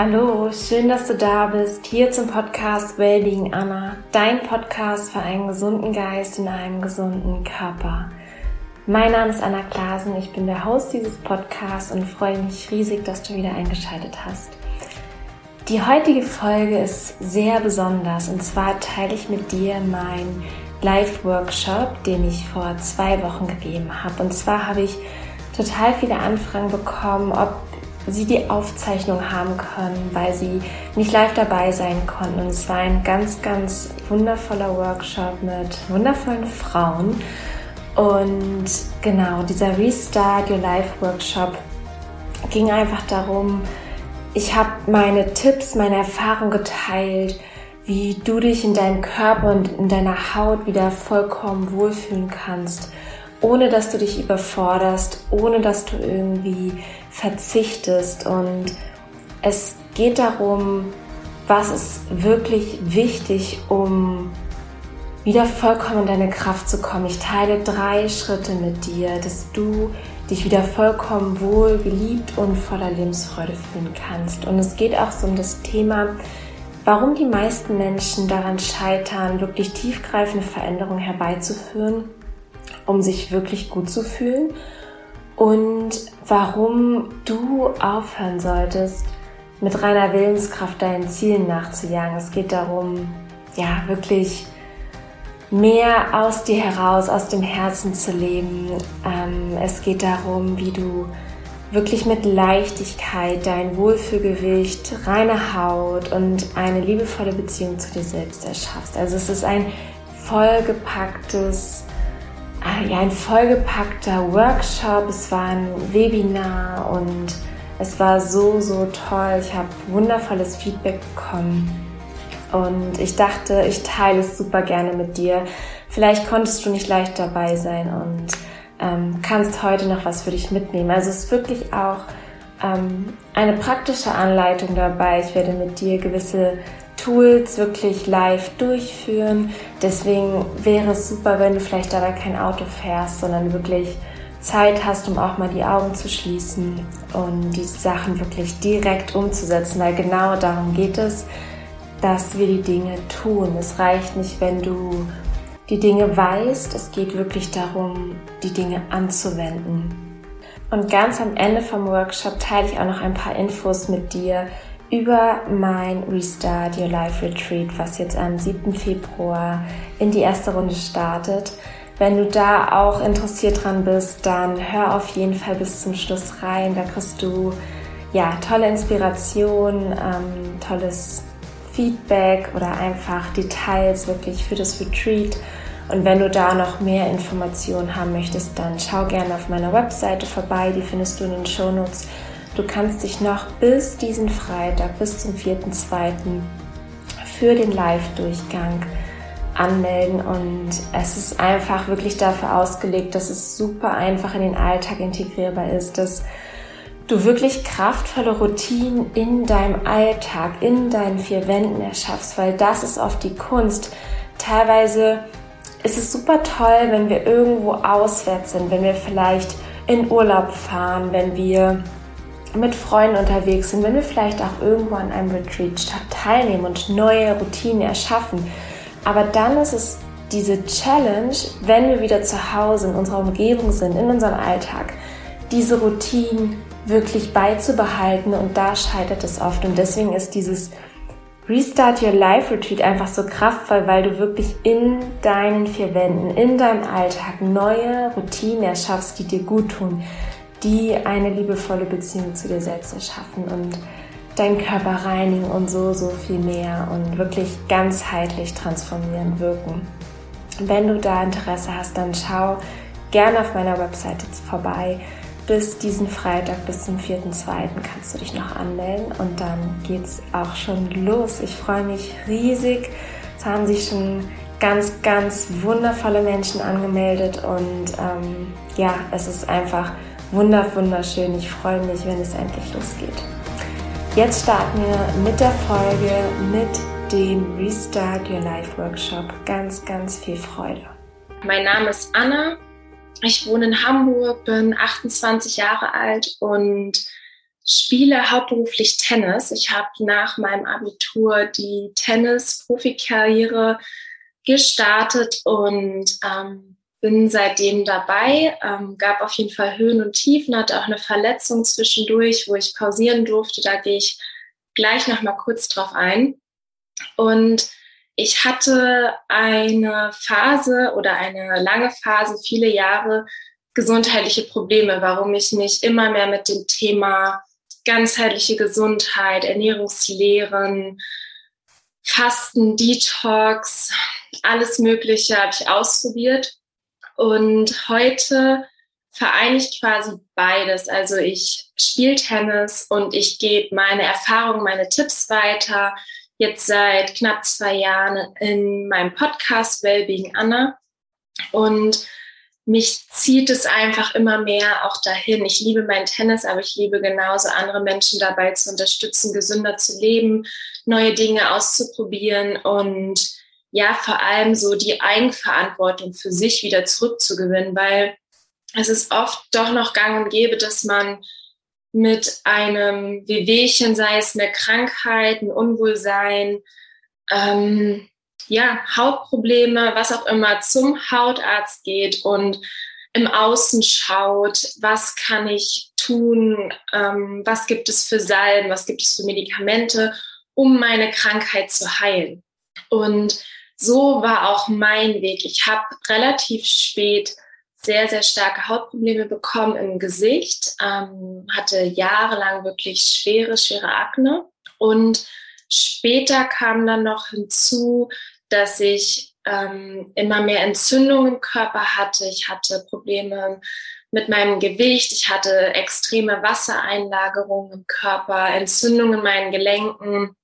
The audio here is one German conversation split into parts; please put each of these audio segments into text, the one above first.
Hallo, schön, dass du da bist, hier zum Podcast Wellbeing Anna, dein Podcast für einen gesunden Geist in einem gesunden Körper. Mein Name ist Anna Klasen, ich bin der Host dieses Podcasts und freue mich riesig, dass du wieder eingeschaltet hast. Die heutige Folge ist sehr besonders und zwar teile ich mit dir meinen Live-Workshop, den ich vor zwei Wochen gegeben habe. Und zwar habe ich total viele Anfragen bekommen, ob sie die Aufzeichnung haben können, weil sie nicht live dabei sein konnten. Und es war ein ganz, ganz wundervoller Workshop mit wundervollen Frauen. Und genau, dieser Restart Your Life Workshop ging einfach darum, ich habe meine Tipps, meine Erfahrungen geteilt, wie du dich in deinem Körper und in deiner Haut wieder vollkommen wohlfühlen kannst ohne dass du dich überforderst, ohne dass du irgendwie verzichtest. Und es geht darum, was ist wirklich wichtig, um wieder vollkommen in deine Kraft zu kommen. Ich teile drei Schritte mit dir, dass du dich wieder vollkommen wohl, geliebt und voller Lebensfreude fühlen kannst. Und es geht auch so um das Thema, warum die meisten Menschen daran scheitern, wirklich tiefgreifende Veränderungen herbeizuführen um sich wirklich gut zu fühlen und warum du aufhören solltest, mit reiner Willenskraft deinen Zielen nachzujagen. Es geht darum, ja, wirklich mehr aus dir heraus, aus dem Herzen zu leben. Ähm, es geht darum, wie du wirklich mit Leichtigkeit dein Wohlfühlgewicht, reine Haut und eine liebevolle Beziehung zu dir selbst erschaffst. Also es ist ein vollgepacktes ja, ein vollgepackter Workshop, es war ein Webinar und es war so, so toll. Ich habe wundervolles Feedback bekommen und ich dachte, ich teile es super gerne mit dir. Vielleicht konntest du nicht leicht dabei sein und ähm, kannst heute noch was für dich mitnehmen. Also es ist wirklich auch ähm, eine praktische Anleitung dabei. Ich werde mit dir gewisse Tools wirklich live durchführen. Deswegen wäre es super, wenn du vielleicht dabei kein Auto fährst, sondern wirklich Zeit hast, um auch mal die Augen zu schließen und die Sachen wirklich direkt umzusetzen, weil genau darum geht es, dass wir die Dinge tun. Es reicht nicht, wenn du die Dinge weißt, es geht wirklich darum, die Dinge anzuwenden. Und ganz am Ende vom Workshop teile ich auch noch ein paar Infos mit dir, über mein Restart Your Life Retreat, was jetzt am 7. Februar in die erste Runde startet. Wenn du da auch interessiert dran bist, dann hör auf jeden Fall bis zum Schluss rein. Da kriegst du ja tolle Inspiration, ähm, tolles Feedback oder einfach Details wirklich für das Retreat. Und wenn du da noch mehr Informationen haben möchtest, dann schau gerne auf meiner Webseite vorbei. Die findest du in den Show Notes Du kannst dich noch bis diesen Freitag, bis zum 4.2. für den Live-Durchgang anmelden und es ist einfach wirklich dafür ausgelegt, dass es super einfach in den Alltag integrierbar ist, dass du wirklich kraftvolle Routinen in deinem Alltag, in deinen vier Wänden erschaffst, weil das ist oft die Kunst. Teilweise ist es super toll, wenn wir irgendwo auswärts sind, wenn wir vielleicht in Urlaub fahren, wenn wir mit Freunden unterwegs sind, wenn wir vielleicht auch irgendwo an einem Retreat teilnehmen und neue Routinen erschaffen. Aber dann ist es diese Challenge, wenn wir wieder zu Hause in unserer Umgebung sind, in unserem Alltag, diese Routinen wirklich beizubehalten und da scheitert es oft. Und deswegen ist dieses Restart Your Life Retreat einfach so kraftvoll, weil du wirklich in deinen vier Wänden, in deinem Alltag neue Routinen erschaffst, die dir gut tun, die eine liebevolle Beziehung zu dir selbst erschaffen und deinen Körper reinigen und so, so viel mehr und wirklich ganzheitlich transformieren wirken. Wenn du da Interesse hast, dann schau gerne auf meiner Webseite vorbei. Bis diesen Freitag, bis zum 4.2. kannst du dich noch anmelden und dann geht's auch schon los. Ich freue mich riesig. Es haben sich schon ganz, ganz wundervolle Menschen angemeldet und ähm, ja, es ist einfach wunderschön. Ich freue mich, wenn es endlich losgeht. Jetzt starten wir mit der Folge mit dem Restart Your Life Workshop. Ganz, ganz viel Freude. Mein Name ist Anna. Ich wohne in Hamburg, bin 28 Jahre alt und spiele hauptberuflich Tennis. Ich habe nach meinem Abitur die Tennis-Profikarriere gestartet und ähm, bin seitdem dabei. Ähm, gab auf jeden Fall Höhen und Tiefen, hatte auch eine Verletzung zwischendurch, wo ich pausieren durfte. Da gehe ich gleich noch mal kurz drauf ein. Und ich hatte eine Phase oder eine lange Phase, viele Jahre gesundheitliche Probleme, warum ich mich immer mehr mit dem Thema ganzheitliche Gesundheit, Ernährungslehren, Fasten, Detox, alles Mögliche habe ich ausprobiert. Und heute vereine ich quasi beides. Also ich spiele Tennis und ich gebe meine Erfahrungen, meine Tipps weiter jetzt seit knapp zwei Jahren in meinem Podcast Wellbeing Anna. Und mich zieht es einfach immer mehr auch dahin. Ich liebe mein Tennis, aber ich liebe genauso andere Menschen dabei zu unterstützen, gesünder zu leben, neue Dinge auszuprobieren und ja, vor allem so die Eigenverantwortung für sich wieder zurückzugewinnen, weil es ist oft doch noch gang und gäbe, dass man mit einem Wehwehchen, sei es eine Krankheit, ein Unwohlsein, ähm, ja, Hautprobleme, was auch immer, zum Hautarzt geht und im Außen schaut, was kann ich tun, ähm, was gibt es für Salben, was gibt es für Medikamente, um meine Krankheit zu heilen. Und so war auch mein Weg. Ich habe relativ spät sehr, sehr starke Hautprobleme bekommen im Gesicht, ähm, hatte jahrelang wirklich schwere, schwere Akne. Und später kam dann noch hinzu, dass ich ähm, immer mehr Entzündungen im Körper hatte. Ich hatte Probleme mit meinem Gewicht. Ich hatte extreme Wassereinlagerungen im Körper, Entzündungen in meinen Gelenken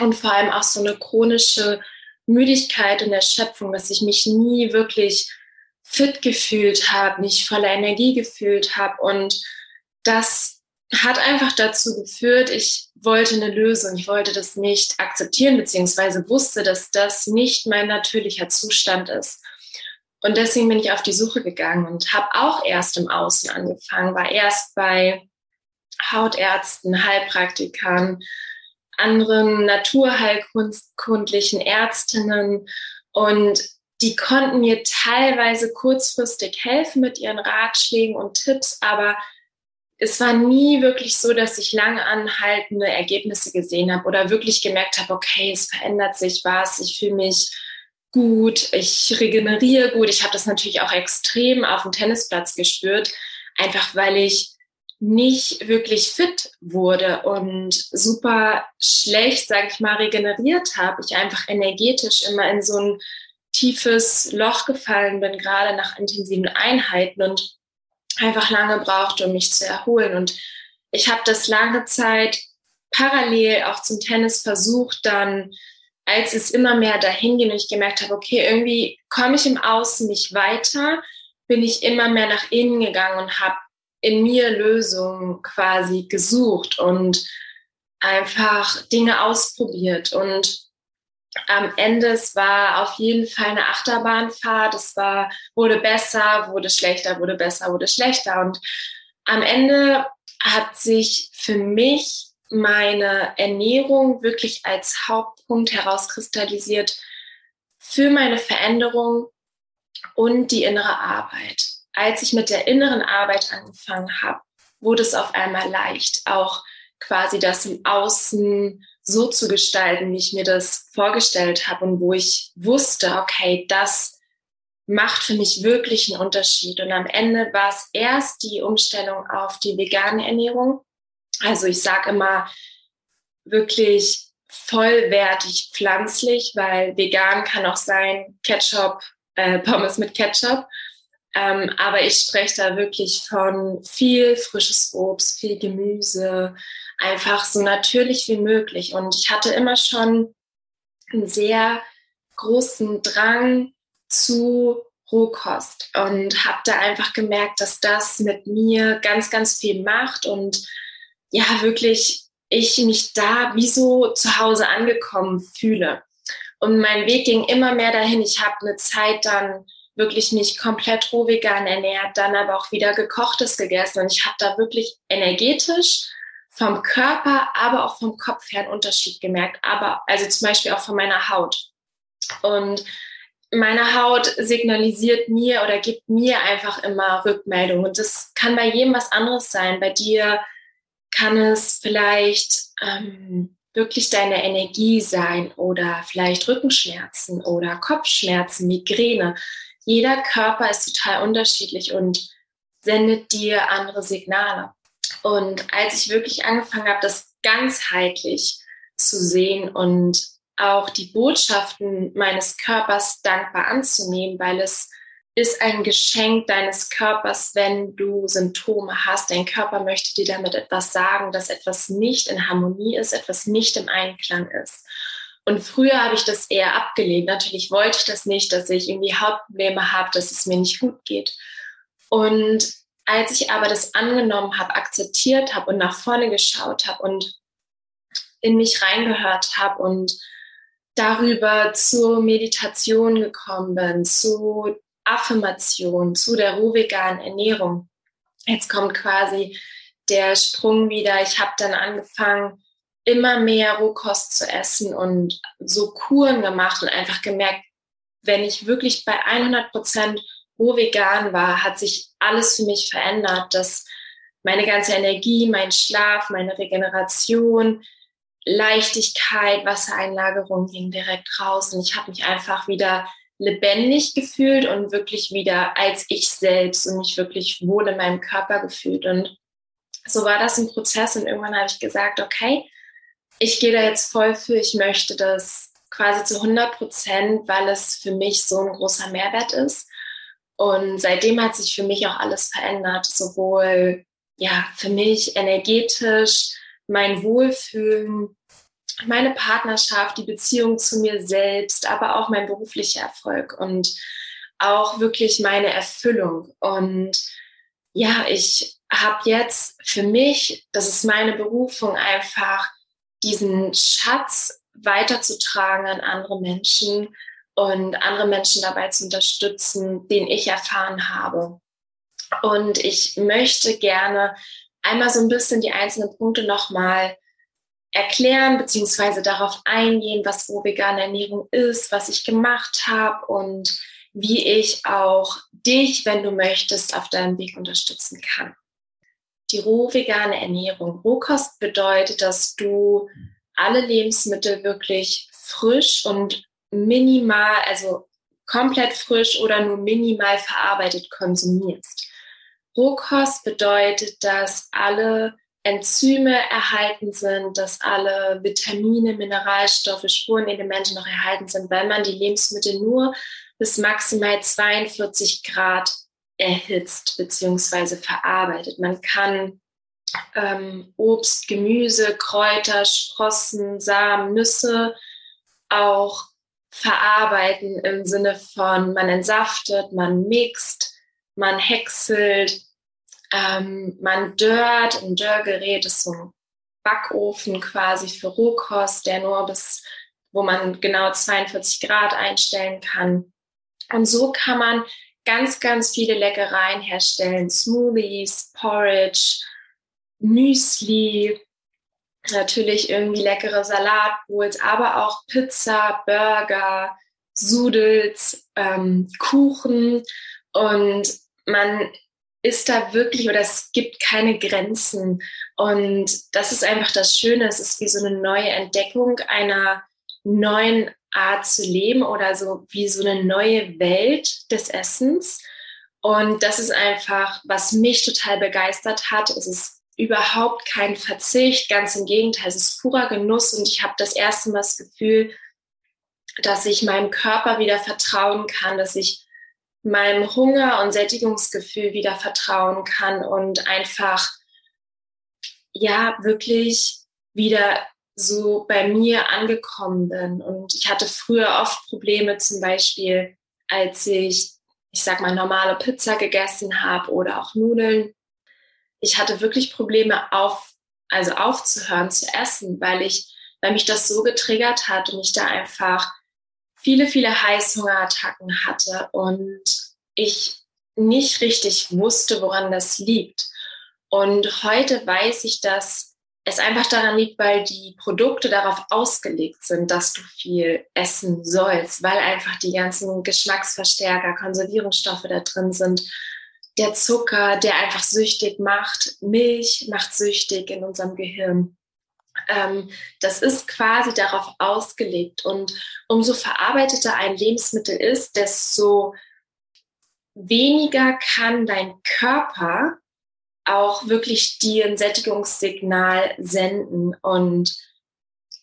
und vor allem auch so eine chronische Müdigkeit und Erschöpfung, dass ich mich nie wirklich fit gefühlt habe, nicht voller Energie gefühlt habe. Und das hat einfach dazu geführt, ich wollte eine Lösung. Ich wollte das nicht akzeptieren, beziehungsweise wusste, dass das nicht mein natürlicher Zustand ist. Und deswegen bin ich auf die Suche gegangen und habe auch erst im Außen angefangen, war erst bei Hautärzten, Heilpraktikern, anderen naturheilkundlichen Ärztinnen und die konnten mir teilweise kurzfristig helfen mit ihren Ratschlägen und Tipps, aber es war nie wirklich so, dass ich lange anhaltende Ergebnisse gesehen habe oder wirklich gemerkt habe, okay, es verändert sich was, ich fühle mich gut, ich regeneriere gut. Ich habe das natürlich auch extrem auf dem Tennisplatz gespürt, einfach weil ich nicht wirklich fit wurde und super schlecht, sage ich mal, regeneriert habe. Ich einfach energetisch immer in so ein tiefes Loch gefallen bin, gerade nach intensiven Einheiten und einfach lange brauchte, um mich zu erholen. Und ich habe das lange Zeit parallel auch zum Tennis versucht, dann als es immer mehr dahin ging und ich gemerkt habe, okay, irgendwie komme ich im Außen nicht weiter, bin ich immer mehr nach innen gegangen und habe in mir Lösungen quasi gesucht und einfach Dinge ausprobiert. Und am Ende, es war auf jeden Fall eine Achterbahnfahrt. Es war, wurde besser, wurde schlechter, wurde besser, wurde schlechter. Und am Ende hat sich für mich meine Ernährung wirklich als Hauptpunkt herauskristallisiert für meine Veränderung und die innere Arbeit. Als ich mit der inneren Arbeit angefangen habe, wurde es auf einmal leicht, auch quasi das im Außen so zu gestalten, wie ich mir das vorgestellt habe und wo ich wusste, okay, das macht für mich wirklich einen Unterschied. Und am Ende war es erst die Umstellung auf die vegane Ernährung. Also ich sage immer wirklich vollwertig pflanzlich, weil vegan kann auch sein Ketchup, äh, Pommes mit Ketchup. Ähm, aber ich spreche da wirklich von viel frisches Obst, viel Gemüse, einfach so natürlich wie möglich. Und ich hatte immer schon einen sehr großen Drang zu Rohkost und habe da einfach gemerkt, dass das mit mir ganz, ganz viel macht und ja, wirklich ich mich da wie so zu Hause angekommen fühle. Und mein Weg ging immer mehr dahin. Ich habe eine Zeit dann wirklich mich komplett roh vegan ernährt, dann aber auch wieder gekochtes gegessen und ich habe da wirklich energetisch vom Körper, aber auch vom Kopf her einen Unterschied gemerkt. Aber also zum Beispiel auch von meiner Haut. Und meine Haut signalisiert mir oder gibt mir einfach immer Rückmeldung. Und das kann bei jedem was anderes sein. Bei dir kann es vielleicht ähm, wirklich deine Energie sein oder vielleicht Rückenschmerzen oder Kopfschmerzen, Migräne. Jeder Körper ist total unterschiedlich und sendet dir andere Signale. Und als ich wirklich angefangen habe, das ganzheitlich zu sehen und auch die Botschaften meines Körpers dankbar anzunehmen, weil es ist ein Geschenk deines Körpers, wenn du Symptome hast. Dein Körper möchte dir damit etwas sagen, dass etwas nicht in Harmonie ist, etwas nicht im Einklang ist. Und früher habe ich das eher abgelehnt. Natürlich wollte ich das nicht, dass ich irgendwie Hauptprobleme habe, dass es mir nicht gut geht. Und als ich aber das angenommen habe, akzeptiert habe und nach vorne geschaut habe und in mich reingehört habe und darüber zur Meditation gekommen bin, zu Affirmation, zu der rohveganen Ernährung. Jetzt kommt quasi der Sprung wieder. Ich habe dann angefangen, immer mehr Rohkost zu essen und so Kuren gemacht und einfach gemerkt, wenn ich wirklich bei 100 Prozent rohvegan war, hat sich alles für mich verändert, dass meine ganze Energie, mein Schlaf, meine Regeneration, Leichtigkeit, Wassereinlagerung ging direkt raus und ich habe mich einfach wieder lebendig gefühlt und wirklich wieder als ich selbst und mich wirklich wohl in meinem Körper gefühlt. Und so war das ein Prozess und irgendwann habe ich gesagt, okay, ich gehe da jetzt voll für, ich möchte das quasi zu 100 Prozent, weil es für mich so ein großer Mehrwert ist. Und seitdem hat sich für mich auch alles verändert, sowohl ja für mich energetisch, mein Wohlfühlen, meine Partnerschaft, die Beziehung zu mir selbst, aber auch mein beruflicher Erfolg und auch wirklich meine Erfüllung. Und ja, ich habe jetzt für mich, das ist meine Berufung, einfach diesen Schatz weiterzutragen an andere Menschen und andere Menschen dabei zu unterstützen, den ich erfahren habe. Und ich möchte gerne einmal so ein bisschen die einzelnen Punkte nochmal erklären beziehungsweise darauf eingehen, was rohvegane Ernährung ist, was ich gemacht habe und wie ich auch dich, wenn du möchtest, auf deinem Weg unterstützen kann. Die rohvegane Ernährung. Rohkost bedeutet, dass du alle Lebensmittel wirklich frisch und minimal, also komplett frisch oder nur minimal verarbeitet konsumierst. Rohkost bedeutet, dass alle Enzyme erhalten sind, dass alle Vitamine, Mineralstoffe, Spurenelemente noch erhalten sind, weil man die Lebensmittel nur bis maximal 42 Grad erhitzt bzw. verarbeitet. Man kann ähm, Obst, Gemüse, Kräuter, Sprossen, Samen, Nüsse auch verarbeiten im Sinne von man entsaftet, man mixt, man häckselt, ähm, man dörrt. Ein Dörrgerät ist so ein Backofen quasi für Rohkost, der nur bis, wo man genau 42 Grad einstellen kann. Und so kann man ganz, ganz viele Leckereien herstellen. Smoothies, Porridge, Müsli, natürlich irgendwie leckere Salatbowls, aber auch Pizza, Burger, Sudels, ähm, Kuchen. Und man ist da wirklich oder es gibt keine Grenzen. Und das ist einfach das Schöne. Es ist wie so eine neue Entdeckung einer neuen Art zu leben oder so wie so eine neue Welt des Essens. Und das ist einfach, was mich total begeistert hat. Es ist überhaupt kein Verzicht, ganz im Gegenteil, es ist purer Genuss und ich habe das erste Mal das Gefühl, dass ich meinem Körper wieder vertrauen kann, dass ich meinem Hunger und Sättigungsgefühl wieder vertrauen kann und einfach ja wirklich wieder so bei mir angekommen bin. Und ich hatte früher oft Probleme, zum Beispiel, als ich, ich sag mal, normale Pizza gegessen habe oder auch Nudeln. Ich hatte wirklich Probleme auf, also aufzuhören zu essen, weil ich, weil mich das so getriggert hat und ich da einfach viele, viele Heißhungerattacken hatte und ich nicht richtig wusste, woran das liegt. Und heute weiß ich, dass es einfach daran liegt, weil die Produkte darauf ausgelegt sind, dass du viel essen sollst, weil einfach die ganzen Geschmacksverstärker, Konservierungsstoffe da drin sind. Der Zucker, der einfach süchtig macht, Milch macht süchtig in unserem Gehirn. Ähm, das ist quasi darauf ausgelegt. Und umso verarbeiteter ein Lebensmittel ist, desto weniger kann dein Körper auch wirklich dir ein Sättigungssignal senden. Und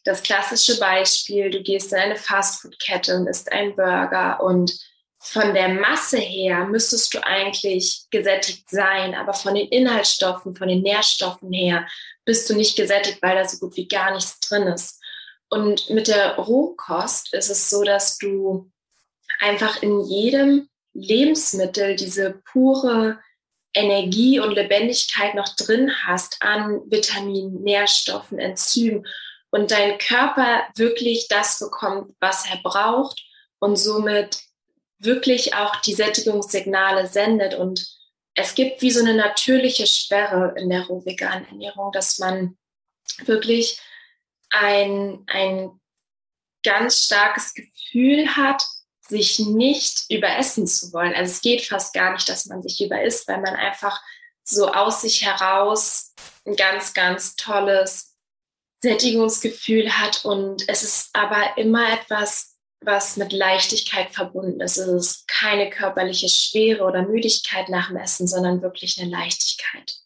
das klassische Beispiel, du gehst in eine Fastfood-Kette und isst einen Burger und von der Masse her müsstest du eigentlich gesättigt sein, aber von den Inhaltsstoffen, von den Nährstoffen her bist du nicht gesättigt, weil da so gut wie gar nichts drin ist. Und mit der Rohkost ist es so, dass du einfach in jedem Lebensmittel diese pure Energie und Lebendigkeit noch drin hast an Vitaminen, Nährstoffen, Enzymen und dein Körper wirklich das bekommt, was er braucht und somit wirklich auch die Sättigungssignale sendet. Und es gibt wie so eine natürliche Sperre in der rohveganen Ernährung, dass man wirklich ein, ein ganz starkes Gefühl hat, sich nicht überessen zu wollen. Also es geht fast gar nicht, dass man sich überisst, weil man einfach so aus sich heraus ein ganz, ganz tolles Sättigungsgefühl hat. Und es ist aber immer etwas, was mit Leichtigkeit verbunden ist. Es ist keine körperliche Schwere oder Müdigkeit nach dem Essen, sondern wirklich eine Leichtigkeit.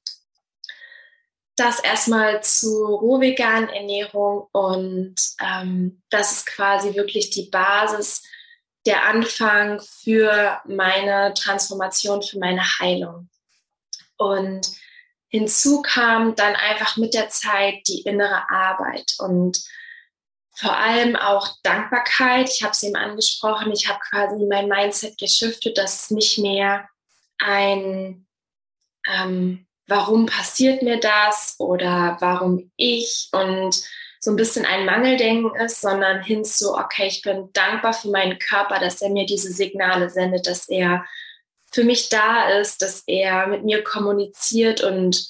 Das erstmal zu rohveganen Ernährung und ähm, das ist quasi wirklich die Basis der Anfang für meine Transformation, für meine Heilung. Und hinzu kam dann einfach mit der Zeit die innere Arbeit und vor allem auch Dankbarkeit. Ich habe es eben angesprochen. Ich habe quasi mein Mindset geschiftet, dass es nicht mehr ein ähm, Warum passiert mir das oder warum ich und so ein bisschen ein Mangeldenken ist, sondern hin zu, okay, ich bin dankbar für meinen Körper, dass er mir diese Signale sendet, dass er für mich da ist, dass er mit mir kommuniziert und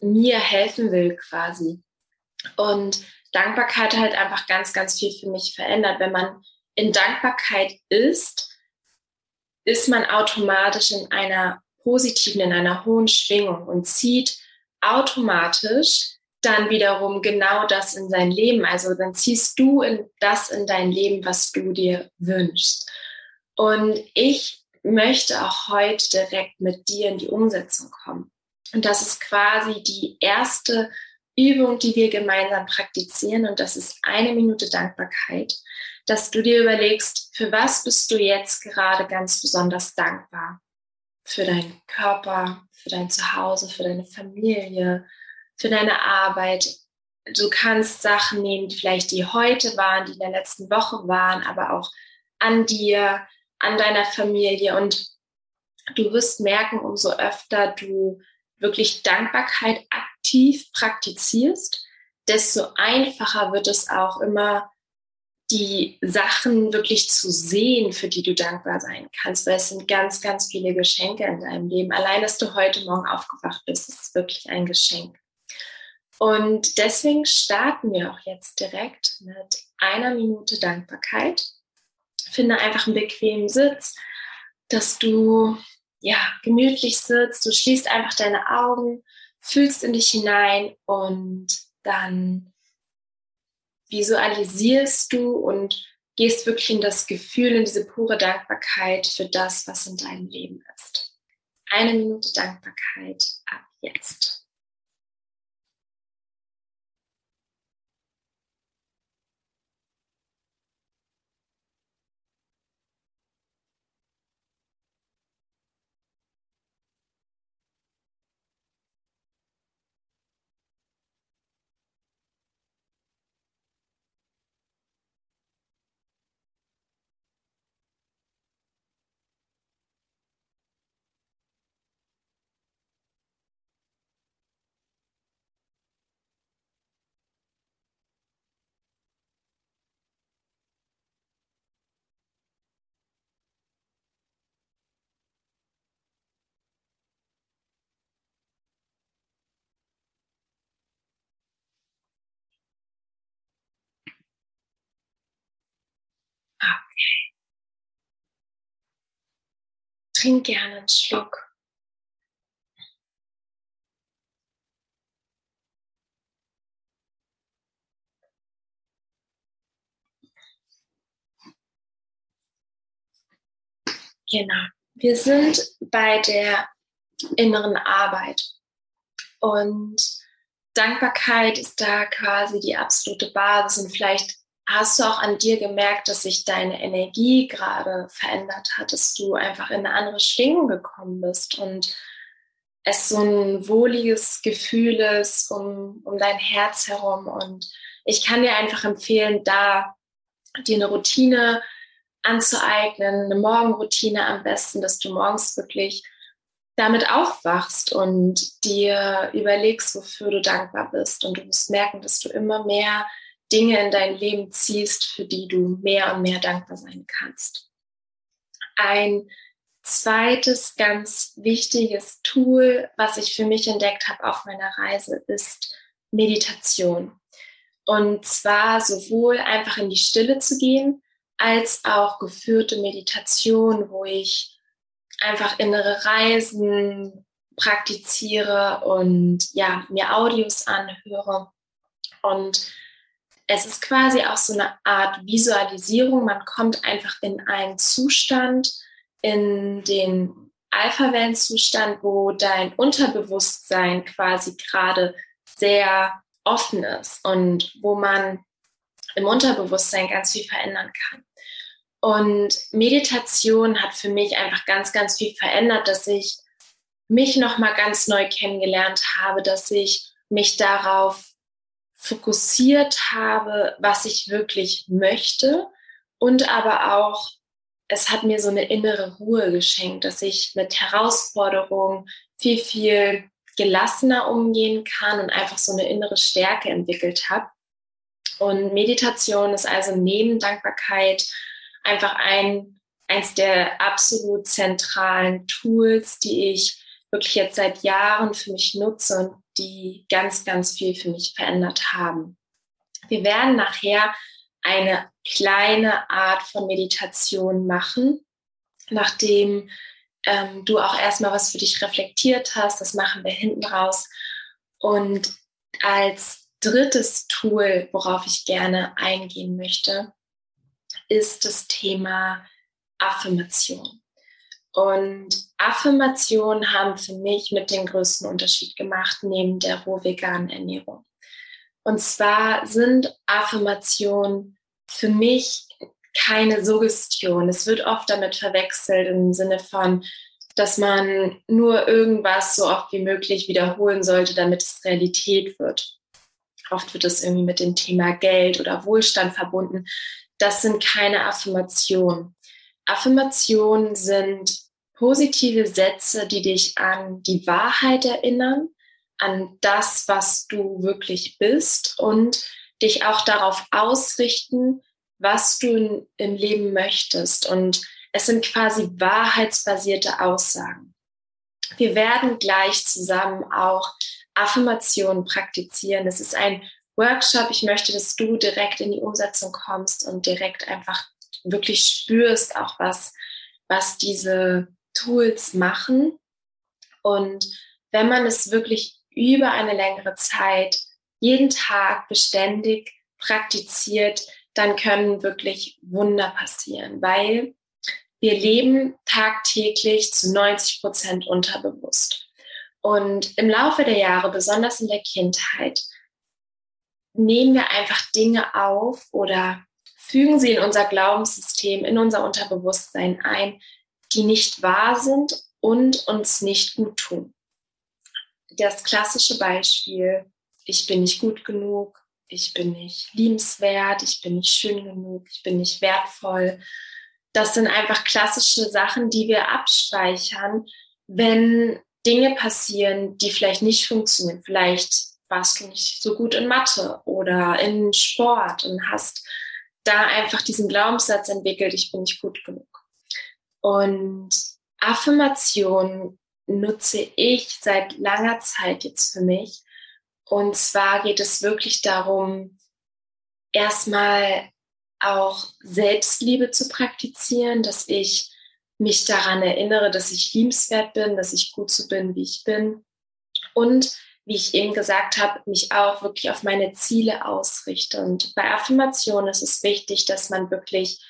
mir helfen will quasi. Und Dankbarkeit hat halt einfach ganz, ganz viel für mich verändert. Wenn man in Dankbarkeit ist, ist man automatisch in einer positiven, in einer hohen Schwingung und zieht automatisch dann wiederum genau das in sein Leben. Also dann ziehst du in das in dein Leben, was du dir wünschst. Und ich möchte auch heute direkt mit dir in die Umsetzung kommen. Und das ist quasi die erste Übung, die wir gemeinsam praktizieren. Und das ist eine Minute Dankbarkeit, dass du dir überlegst, für was bist du jetzt gerade ganz besonders dankbar? Für deinen Körper, für dein Zuhause, für deine Familie, für deine Arbeit. Du kannst Sachen nehmen, die vielleicht die heute waren, die in der letzten Woche waren, aber auch an dir, an deiner Familie. Und du wirst merken, umso öfter du wirklich Dankbarkeit aktiv praktizierst, desto einfacher wird es auch immer, die Sachen wirklich zu sehen, für die du dankbar sein kannst, weil es sind ganz, ganz viele Geschenke in deinem Leben. Allein, dass du heute Morgen aufgewacht bist, ist wirklich ein Geschenk. Und deswegen starten wir auch jetzt direkt mit einer Minute Dankbarkeit. Finde einfach einen bequemen Sitz, dass du ja gemütlich sitzt. Du schließt einfach deine Augen, fühlst in dich hinein und dann visualisierst du und gehst wirklich in das Gefühl, in diese pure Dankbarkeit für das, was in deinem Leben ist. Eine Minute Dankbarkeit ab jetzt. Okay. Trink gerne einen Schluck. Genau. Wir sind bei der inneren Arbeit. Und Dankbarkeit ist da quasi die absolute Basis. Und vielleicht hast du auch an dir gemerkt, dass sich deine Energie gerade verändert hat, dass du einfach in eine andere Schwingung gekommen bist und es so ein wohliges Gefühl ist um, um dein Herz herum. Und ich kann dir einfach empfehlen, da dir eine Routine anzueignen, eine Morgenroutine am besten, dass du morgens wirklich damit aufwachst und dir überlegst, wofür du dankbar bist. Und du wirst merken, dass du immer mehr Dinge in dein Leben ziehst, für die du mehr und mehr dankbar sein kannst. Ein zweites ganz wichtiges Tool, was ich für mich entdeckt habe auf meiner Reise, ist Meditation. Und zwar sowohl einfach in die Stille zu gehen, als auch geführte Meditation, wo ich einfach innere Reisen praktiziere und ja, mir Audios anhöre. Und es ist quasi auch so eine Art Visualisierung. Man kommt einfach in einen Zustand, in den Alpha-Wellenzustand, wo dein Unterbewusstsein quasi gerade sehr offen ist und wo man im Unterbewusstsein ganz viel verändern kann. Und Meditation hat für mich einfach ganz, ganz viel verändert, dass ich mich nochmal ganz neu kennengelernt habe, dass ich mich darauf fokussiert habe, was ich wirklich möchte und aber auch, es hat mir so eine innere Ruhe geschenkt, dass ich mit Herausforderungen viel, viel gelassener umgehen kann und einfach so eine innere Stärke entwickelt habe. Und Meditation ist also neben Dankbarkeit einfach ein, eins der absolut zentralen Tools, die ich wirklich jetzt seit Jahren für mich nutze und die ganz, ganz viel für mich verändert haben. Wir werden nachher eine kleine Art von Meditation machen, nachdem ähm, du auch erstmal was für dich reflektiert hast. Das machen wir hinten raus. Und als drittes Tool, worauf ich gerne eingehen möchte, ist das Thema Affirmation. Und Affirmationen haben für mich mit den größten Unterschied gemacht neben der roh-veganen Ernährung. Und zwar sind Affirmationen für mich keine Suggestion. Es wird oft damit verwechselt im Sinne von, dass man nur irgendwas so oft wie möglich wiederholen sollte, damit es Realität wird. Oft wird es irgendwie mit dem Thema Geld oder Wohlstand verbunden. Das sind keine Affirmationen. Affirmationen sind positive Sätze, die dich an die Wahrheit erinnern, an das, was du wirklich bist und dich auch darauf ausrichten, was du im Leben möchtest. Und es sind quasi wahrheitsbasierte Aussagen. Wir werden gleich zusammen auch Affirmationen praktizieren. Es ist ein Workshop. Ich möchte, dass du direkt in die Umsetzung kommst und direkt einfach wirklich spürst, auch was, was diese Tools machen. Und wenn man es wirklich über eine längere Zeit, jeden Tag beständig praktiziert, dann können wirklich Wunder passieren, weil wir leben tagtäglich zu 90 Prozent unterbewusst. Und im Laufe der Jahre, besonders in der Kindheit, nehmen wir einfach Dinge auf oder fügen sie in unser Glaubenssystem, in unser Unterbewusstsein ein, die nicht wahr sind und uns nicht gut tun. Das klassische Beispiel, ich bin nicht gut genug, ich bin nicht liebenswert, ich bin nicht schön genug, ich bin nicht wertvoll. Das sind einfach klassische Sachen, die wir abspeichern, wenn Dinge passieren, die vielleicht nicht funktionieren. Vielleicht warst du nicht so gut in Mathe oder in Sport und hast da einfach diesen Glaubenssatz entwickelt, ich bin nicht gut genug. Und Affirmation nutze ich seit langer Zeit jetzt für mich. Und zwar geht es wirklich darum, erstmal auch Selbstliebe zu praktizieren, dass ich mich daran erinnere, dass ich liebenswert bin, dass ich gut so bin, wie ich bin. Und wie ich eben gesagt habe, mich auch wirklich auf meine Ziele ausrichte. Und bei Affirmationen ist es wichtig, dass man wirklich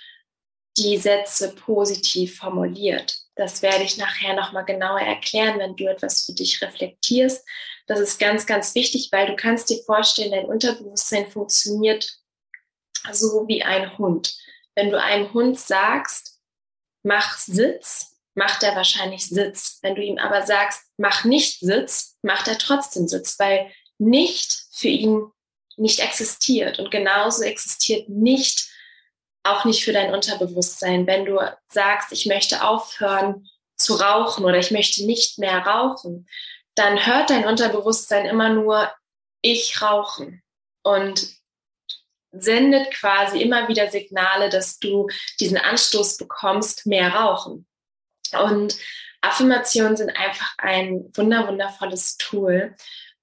die Sätze positiv formuliert. Das werde ich nachher nochmal genauer erklären, wenn du etwas für dich reflektierst. Das ist ganz, ganz wichtig, weil du kannst dir vorstellen, dein Unterbewusstsein funktioniert so wie ein Hund. Wenn du einem Hund sagst, mach Sitz, macht er wahrscheinlich Sitz. Wenn du ihm aber sagst, mach nicht Sitz, macht er trotzdem Sitz, weil nicht für ihn nicht existiert. Und genauso existiert nicht auch nicht für dein Unterbewusstsein. Wenn du sagst, ich möchte aufhören zu rauchen oder ich möchte nicht mehr rauchen, dann hört dein Unterbewusstsein immer nur ich rauchen und sendet quasi immer wieder Signale, dass du diesen Anstoß bekommst, mehr rauchen. Und Affirmationen sind einfach ein wunder, wundervolles Tool.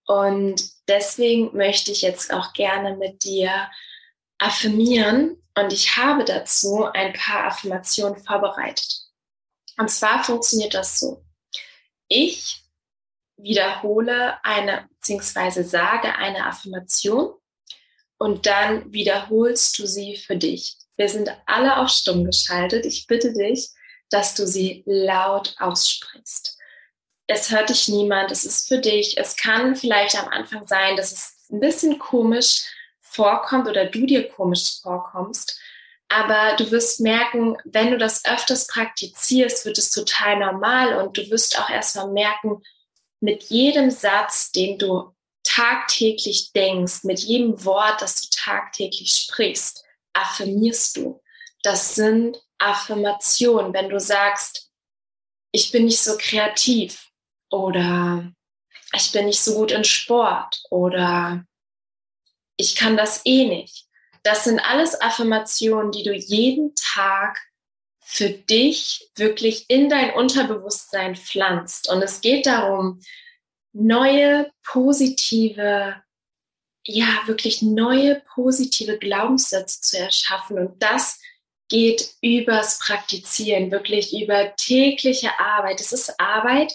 Und deswegen möchte ich jetzt auch gerne mit dir affirmieren. Und ich habe dazu ein paar Affirmationen vorbereitet. Und zwar funktioniert das so. Ich wiederhole eine, beziehungsweise sage eine Affirmation und dann wiederholst du sie für dich. Wir sind alle auf stumm geschaltet. Ich bitte dich, dass du sie laut aussprichst. Es hört dich niemand, es ist für dich. Es kann vielleicht am Anfang sein, dass es ein bisschen komisch vorkommt oder du dir komisch vorkommst. Aber du wirst merken, wenn du das öfters praktizierst, wird es total normal und du wirst auch erstmal merken, mit jedem Satz, den du tagtäglich denkst, mit jedem Wort, das du tagtäglich sprichst, affirmierst du. Das sind Affirmationen. Wenn du sagst, ich bin nicht so kreativ oder ich bin nicht so gut in Sport oder ich kann das eh nicht. Das sind alles Affirmationen, die du jeden Tag für dich wirklich in dein Unterbewusstsein pflanzt. Und es geht darum, neue positive, ja, wirklich neue positive Glaubenssätze zu erschaffen. Und das geht übers Praktizieren, wirklich über tägliche Arbeit. Es ist Arbeit,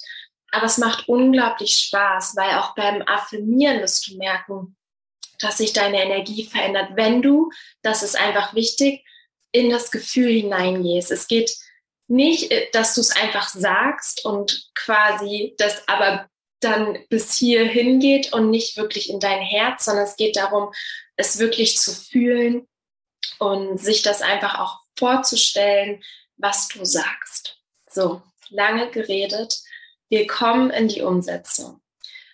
aber es macht unglaublich Spaß, weil auch beim Affirmieren wirst du merken, dass sich deine Energie verändert, wenn du, das ist einfach wichtig, in das Gefühl hineingehst. Es geht nicht, äh, dass du es einfach sagst und quasi das aber dann bis hier hingeht und nicht wirklich in dein Herz, sondern es geht darum, es wirklich zu fühlen und sich das einfach auch vorzustellen, was du sagst. So, lange geredet. Wir kommen in die Umsetzung.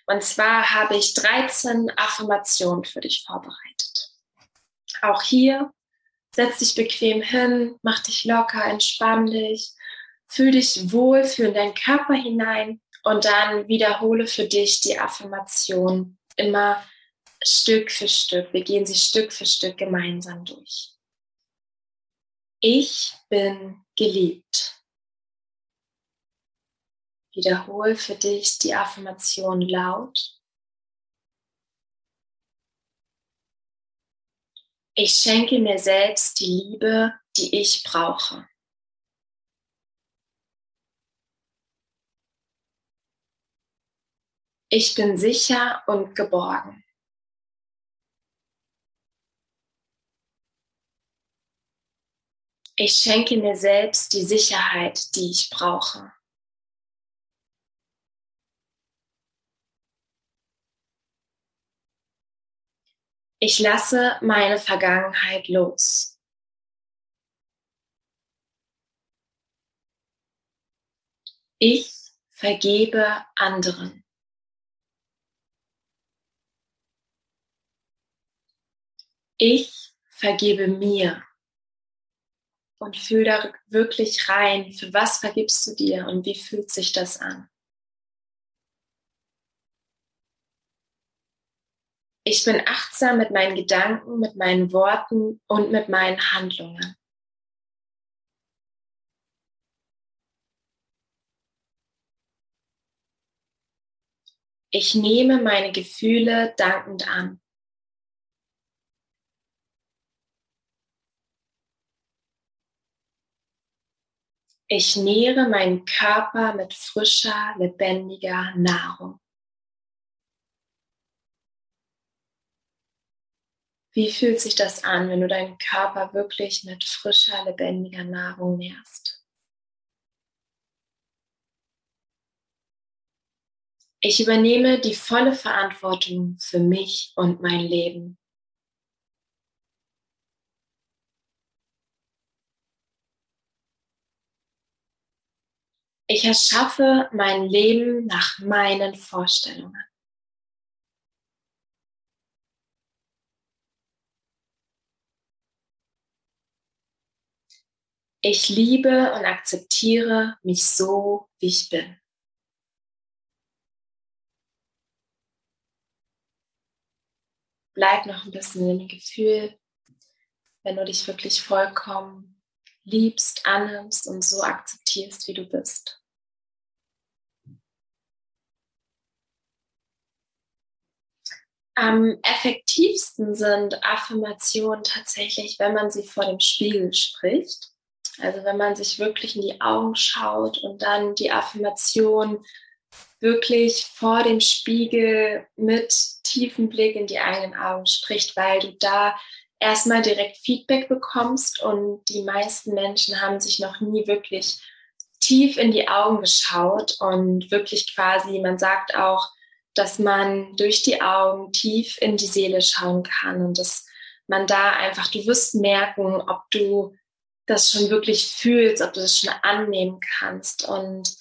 Und zwar habe ich 13 Affirmationen für dich vorbereitet. Auch hier, setz dich bequem hin, mach dich locker, entspann dich, fühl dich wohl, fühl in deinen Körper hinein und dann wiederhole für dich die Affirmation immer Stück für Stück. Wir gehen sie Stück für Stück gemeinsam durch. Ich bin geliebt. Wiederhol für dich die Affirmation laut. Ich schenke mir selbst die Liebe, die ich brauche. Ich bin sicher und geborgen. Ich schenke mir selbst die Sicherheit, die ich brauche. Ich lasse meine Vergangenheit los. Ich vergebe anderen. Ich vergebe mir und fühl da wirklich rein, für was vergibst du dir und wie fühlt sich das an. Ich bin achtsam mit meinen Gedanken, mit meinen Worten und mit meinen Handlungen. Ich nehme meine Gefühle dankend an. Ich nähre meinen Körper mit frischer, lebendiger Nahrung. Wie fühlt sich das an, wenn du deinen Körper wirklich mit frischer, lebendiger Nahrung nährst? Ich übernehme die volle Verantwortung für mich und mein Leben. Ich erschaffe mein Leben nach meinen Vorstellungen. Ich liebe und akzeptiere mich so, wie ich bin. Bleib noch ein bisschen dem Gefühl, wenn du dich wirklich vollkommen liebst, annimmst und so akzeptierst, wie du bist. Am effektivsten sind Affirmationen tatsächlich, wenn man sie vor dem Spiegel spricht. Also wenn man sich wirklich in die Augen schaut und dann die Affirmation wirklich vor dem Spiegel mit tiefem Blick in die eigenen Augen spricht, weil du da erstmal direkt Feedback bekommst und die meisten Menschen haben sich noch nie wirklich tief in die Augen geschaut und wirklich quasi, man sagt auch, dass man durch die Augen tief in die Seele schauen kann und dass man da einfach, du wirst merken, ob du das schon wirklich fühlst, ob du das schon annehmen kannst. Und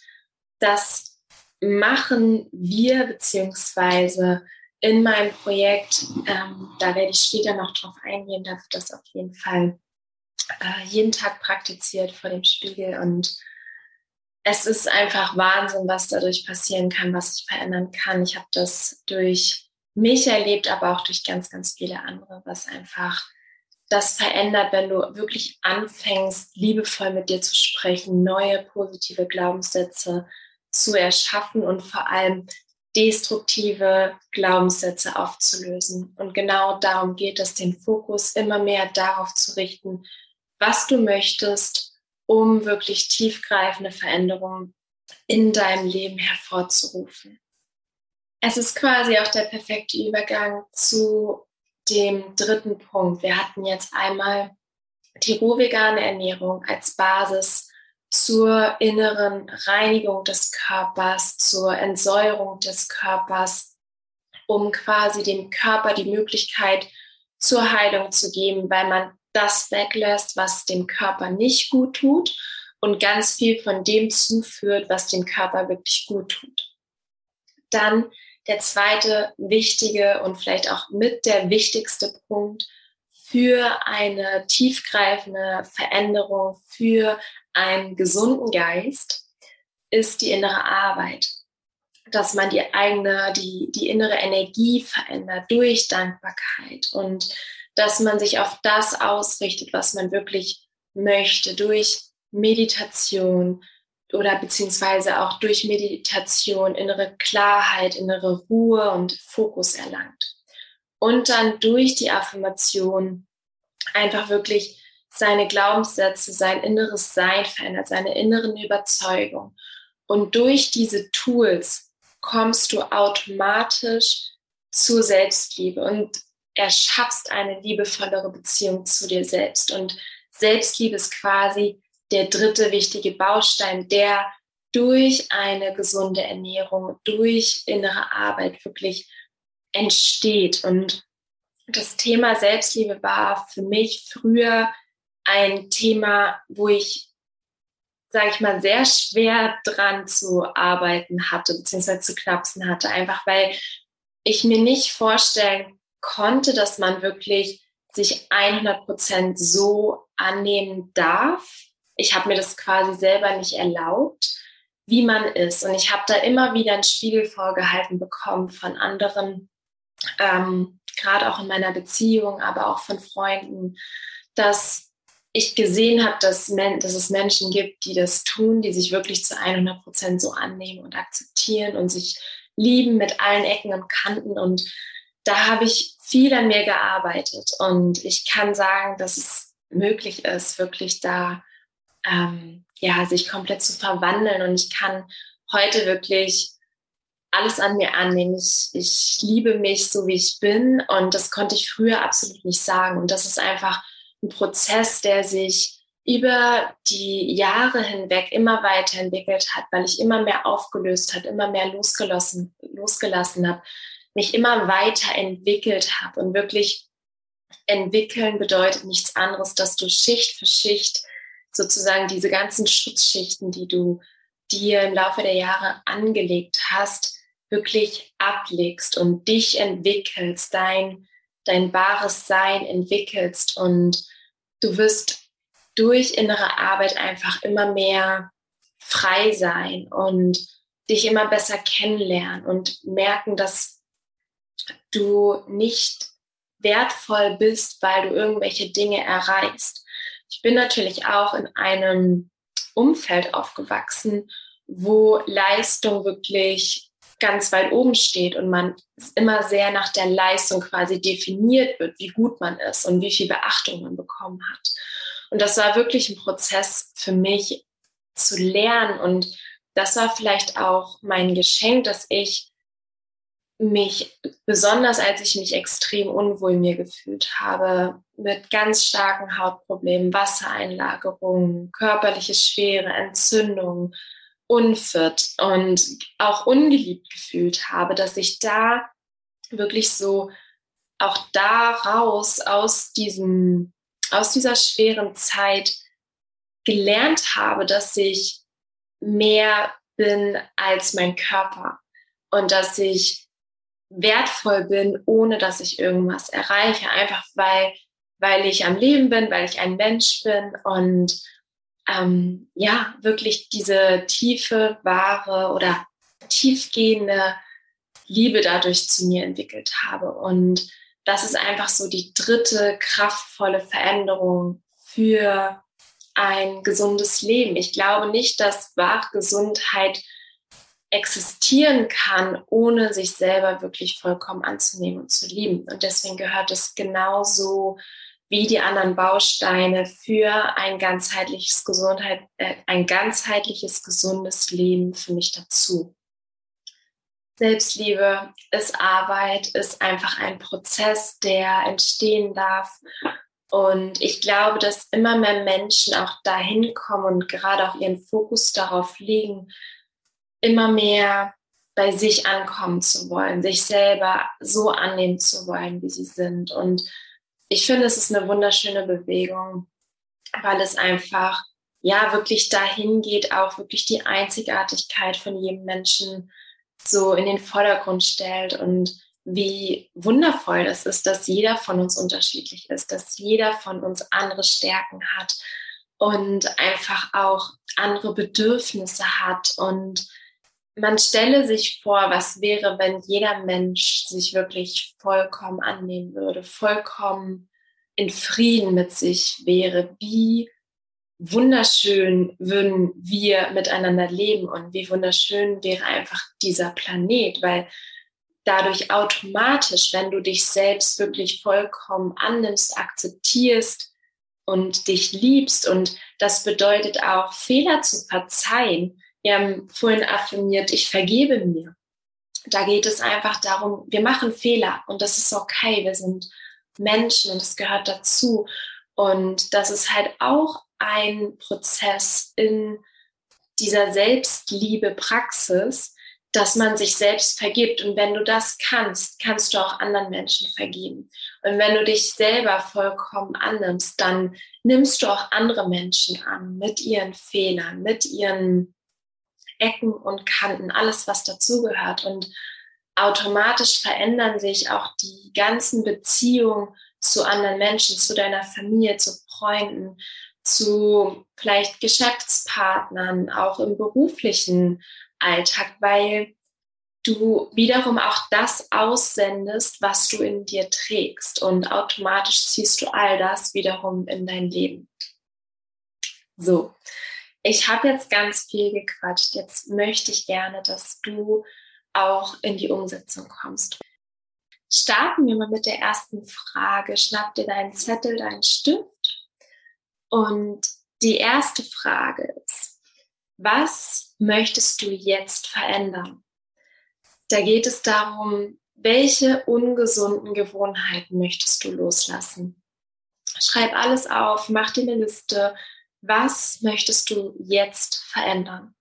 das machen wir, beziehungsweise in meinem Projekt, ähm, da werde ich später noch drauf eingehen, da wird das auf jeden Fall äh, jeden Tag praktiziert vor dem Spiegel. Und es ist einfach Wahnsinn, was dadurch passieren kann, was ich verändern kann. Ich habe das durch mich erlebt, aber auch durch ganz, ganz viele andere, was einfach das verändert, wenn du wirklich anfängst, liebevoll mit dir zu sprechen, neue positive Glaubenssätze zu erschaffen und vor allem destruktive Glaubenssätze aufzulösen. Und genau darum geht es, den Fokus immer mehr darauf zu richten, was du möchtest, um wirklich tiefgreifende Veränderungen in deinem Leben hervorzurufen. Es ist quasi auch der perfekte Übergang zu dem dritten Punkt. Wir hatten jetzt einmal die rohvegane Ernährung als Basis zur inneren Reinigung des Körpers, zur Entsäuerung des Körpers, um quasi dem Körper die Möglichkeit zur Heilung zu geben, weil man das weglässt, was dem Körper nicht gut tut und ganz viel von dem zuführt, was dem Körper wirklich gut tut. Dann der zweite wichtige und vielleicht auch mit der wichtigste Punkt für eine tiefgreifende Veränderung, für einen gesunden Geist, ist die innere Arbeit. Dass man die eigene, die, die innere Energie verändert durch Dankbarkeit und dass man sich auf das ausrichtet, was man wirklich möchte, durch Meditation, oder beziehungsweise auch durch Meditation innere Klarheit, innere Ruhe und Fokus erlangt. Und dann durch die Affirmation einfach wirklich seine Glaubenssätze, sein inneres Sein verändert, seine inneren Überzeugungen. Und durch diese Tools kommst du automatisch zur Selbstliebe und erschaffst eine liebevollere Beziehung zu dir selbst. Und Selbstliebe ist quasi der dritte wichtige Baustein, der durch eine gesunde Ernährung, durch innere Arbeit wirklich entsteht. Und das Thema Selbstliebe war für mich früher ein Thema, wo ich, sage ich mal, sehr schwer dran zu arbeiten hatte, beziehungsweise zu knapsen hatte, einfach weil ich mir nicht vorstellen konnte, dass man wirklich sich 100 Prozent so annehmen darf, ich habe mir das quasi selber nicht erlaubt, wie man ist. Und ich habe da immer wieder einen Spiegel vorgehalten bekommen von anderen, ähm, gerade auch in meiner Beziehung, aber auch von Freunden, dass ich gesehen habe, dass, dass, es Menschen gibt, die das tun, die sich wirklich zu 100 Prozent so annehmen und akzeptieren und sich lieben mit allen Ecken und Kanten. Und da habe ich viel an mir gearbeitet. Und ich kann sagen, dass es möglich ist, wirklich da ähm, ja, sich komplett zu verwandeln. Und ich kann heute wirklich alles an mir annehmen. Ich, ich liebe mich so, wie ich bin. Und das konnte ich früher absolut nicht sagen. Und das ist einfach ein Prozess, der sich über die Jahre hinweg immer weiterentwickelt hat, weil ich immer mehr aufgelöst hat, immer mehr losgelassen, losgelassen habe, mich immer weiterentwickelt habe und wirklich entwickeln bedeutet nichts anderes, dass du Schicht für Schicht sozusagen diese ganzen Schutzschichten, die du dir im Laufe der Jahre angelegt hast, wirklich ablegst und dich entwickelst, dein, dein wahres Sein entwickelst und du wirst durch innere Arbeit einfach immer mehr frei sein und dich immer besser kennenlernen und merken, dass du nicht wertvoll bist, weil du irgendwelche Dinge erreichst. Ich bin natürlich auch in einem Umfeld aufgewachsen, wo Leistung wirklich ganz weit oben steht und man immer sehr nach der Leistung quasi definiert wird, wie gut man ist und wie viel Beachtung man bekommen hat. Und das war wirklich ein Prozess für mich zu lernen und das war vielleicht auch mein Geschenk, dass ich mich, besonders als ich mich extrem unwohl mir gefühlt habe, mit ganz starken Hautproblemen, Wassereinlagerungen, körperliche Schwere, Entzündungen, unfit und auch ungeliebt gefühlt habe, dass ich da wirklich so auch da raus aus diesem, aus dieser schweren Zeit gelernt habe, dass ich mehr bin als mein Körper und dass ich wertvoll bin, ohne dass ich irgendwas erreiche, einfach weil, weil ich am Leben bin, weil ich ein Mensch bin und ähm, ja, wirklich diese tiefe, wahre oder tiefgehende Liebe dadurch zu mir entwickelt habe. Und das ist einfach so die dritte kraftvolle Veränderung für ein gesundes Leben. Ich glaube nicht, dass wahre Gesundheit existieren kann, ohne sich selber wirklich vollkommen anzunehmen und zu lieben. Und deswegen gehört es genauso wie die anderen Bausteine für ein ganzheitliches Gesundheit, äh, ein ganzheitliches gesundes Leben für mich dazu. Selbstliebe ist Arbeit, ist einfach ein Prozess, der entstehen darf. Und ich glaube, dass immer mehr Menschen auch dahin kommen und gerade auch ihren Fokus darauf legen, immer mehr bei sich ankommen zu wollen, sich selber so annehmen zu wollen, wie sie sind. Und ich finde, es ist eine wunderschöne Bewegung, weil es einfach ja wirklich dahin geht, auch wirklich die Einzigartigkeit von jedem Menschen so in den Vordergrund stellt und wie wundervoll es ist, dass jeder von uns unterschiedlich ist, dass jeder von uns andere Stärken hat und einfach auch andere Bedürfnisse hat und man stelle sich vor, was wäre, wenn jeder Mensch sich wirklich vollkommen annehmen würde, vollkommen in Frieden mit sich wäre, wie wunderschön würden wir miteinander leben und wie wunderschön wäre einfach dieser Planet, weil dadurch automatisch, wenn du dich selbst wirklich vollkommen annimmst, akzeptierst und dich liebst und das bedeutet auch Fehler zu verzeihen, haben vorhin affirmiert, ich vergebe mir. Da geht es einfach darum, wir machen Fehler und das ist okay. Wir sind Menschen und es gehört dazu. Und das ist halt auch ein Prozess in dieser Selbstliebe-Praxis, dass man sich selbst vergibt. Und wenn du das kannst, kannst du auch anderen Menschen vergeben. Und wenn du dich selber vollkommen annimmst, dann nimmst du auch andere Menschen an mit ihren Fehlern, mit ihren Ecken und Kanten, alles, was dazugehört. Und automatisch verändern sich auch die ganzen Beziehungen zu anderen Menschen, zu deiner Familie, zu Freunden, zu vielleicht Geschäftspartnern, auch im beruflichen Alltag, weil du wiederum auch das aussendest, was du in dir trägst und automatisch ziehst du all das wiederum in dein Leben. So, ich habe jetzt ganz viel gequatscht. Jetzt möchte ich gerne, dass du auch in die Umsetzung kommst. Starten wir mal mit der ersten Frage. Schnapp dir deinen Zettel, deinen Stift und Die erste Frage ist, was möchtest du jetzt verändern? Da geht es darum, welche ungesunden Gewohnheiten möchtest du loslassen? Schreib alles auf, mach dir eine Liste. Was möchtest du jetzt verändern?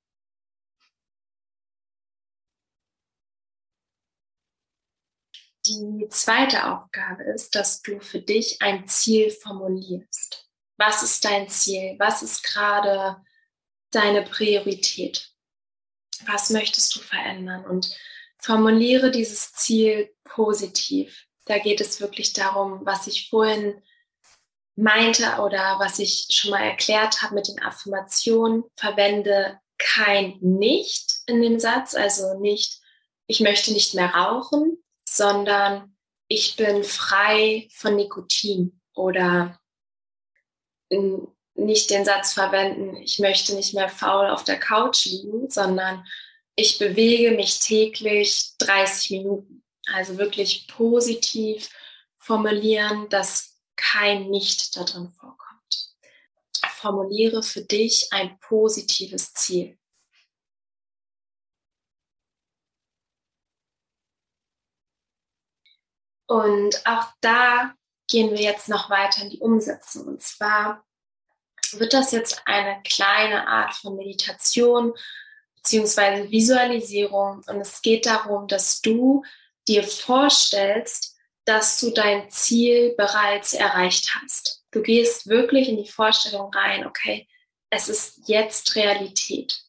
Die zweite Aufgabe ist, dass du für dich ein Ziel formulierst. Was ist dein Ziel? Was ist gerade deine Priorität? Was möchtest du verändern? Und formuliere dieses Ziel positiv. Da geht es wirklich darum, was ich vorhin meinte oder was ich schon mal erklärt habe mit den Affirmationen. Verwende kein Nicht in dem Satz, also nicht, ich möchte nicht mehr rauchen, sondern ich bin frei von Nikotin oder nicht den Satz verwenden, ich möchte nicht mehr faul auf der Couch liegen, sondern ich bewege mich täglich 30 Minuten. Also wirklich positiv formulieren, dass kein Nicht da drin vorkommt. Formuliere für dich ein positives Ziel. Und auch da gehen wir jetzt noch weiter in die Umsetzung. Und zwar wird das jetzt eine kleine Art von Meditation bzw. Visualisierung. Und es geht darum, dass du dir vorstellst, dass du dein Ziel bereits erreicht hast. Du gehst wirklich in die Vorstellung rein, okay, es ist jetzt Realität.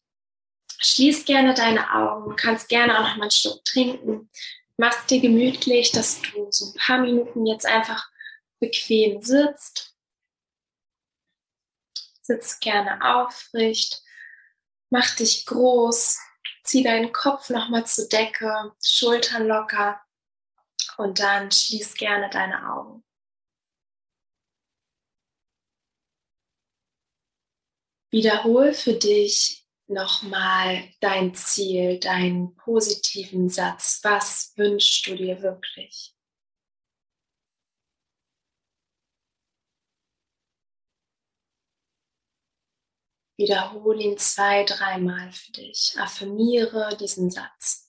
Schließ gerne deine Augen, kannst gerne auch noch mal ein Stück trinken. Machst dir gemütlich, dass du so ein paar Minuten jetzt einfach bequem sitzt. Sitz gerne aufrecht, mach dich groß, zieh deinen Kopf nochmal zur Decke, Schultern locker und dann schließ gerne deine Augen. Wiederhol für dich nochmal dein Ziel, deinen positiven Satz. Was wünschst du dir wirklich? Wiederhole ihn zwei, dreimal für dich. Affirmiere diesen Satz.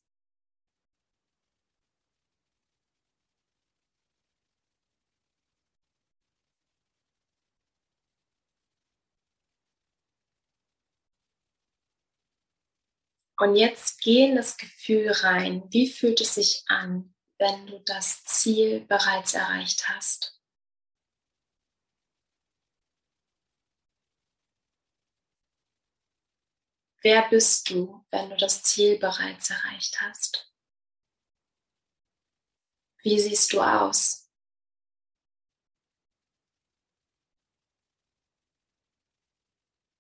Und jetzt geh in das Gefühl rein. Wie fühlt es sich an, wenn du das Ziel bereits erreicht hast? Wer bist du, wenn du das Ziel bereits erreicht hast? Wie siehst du aus?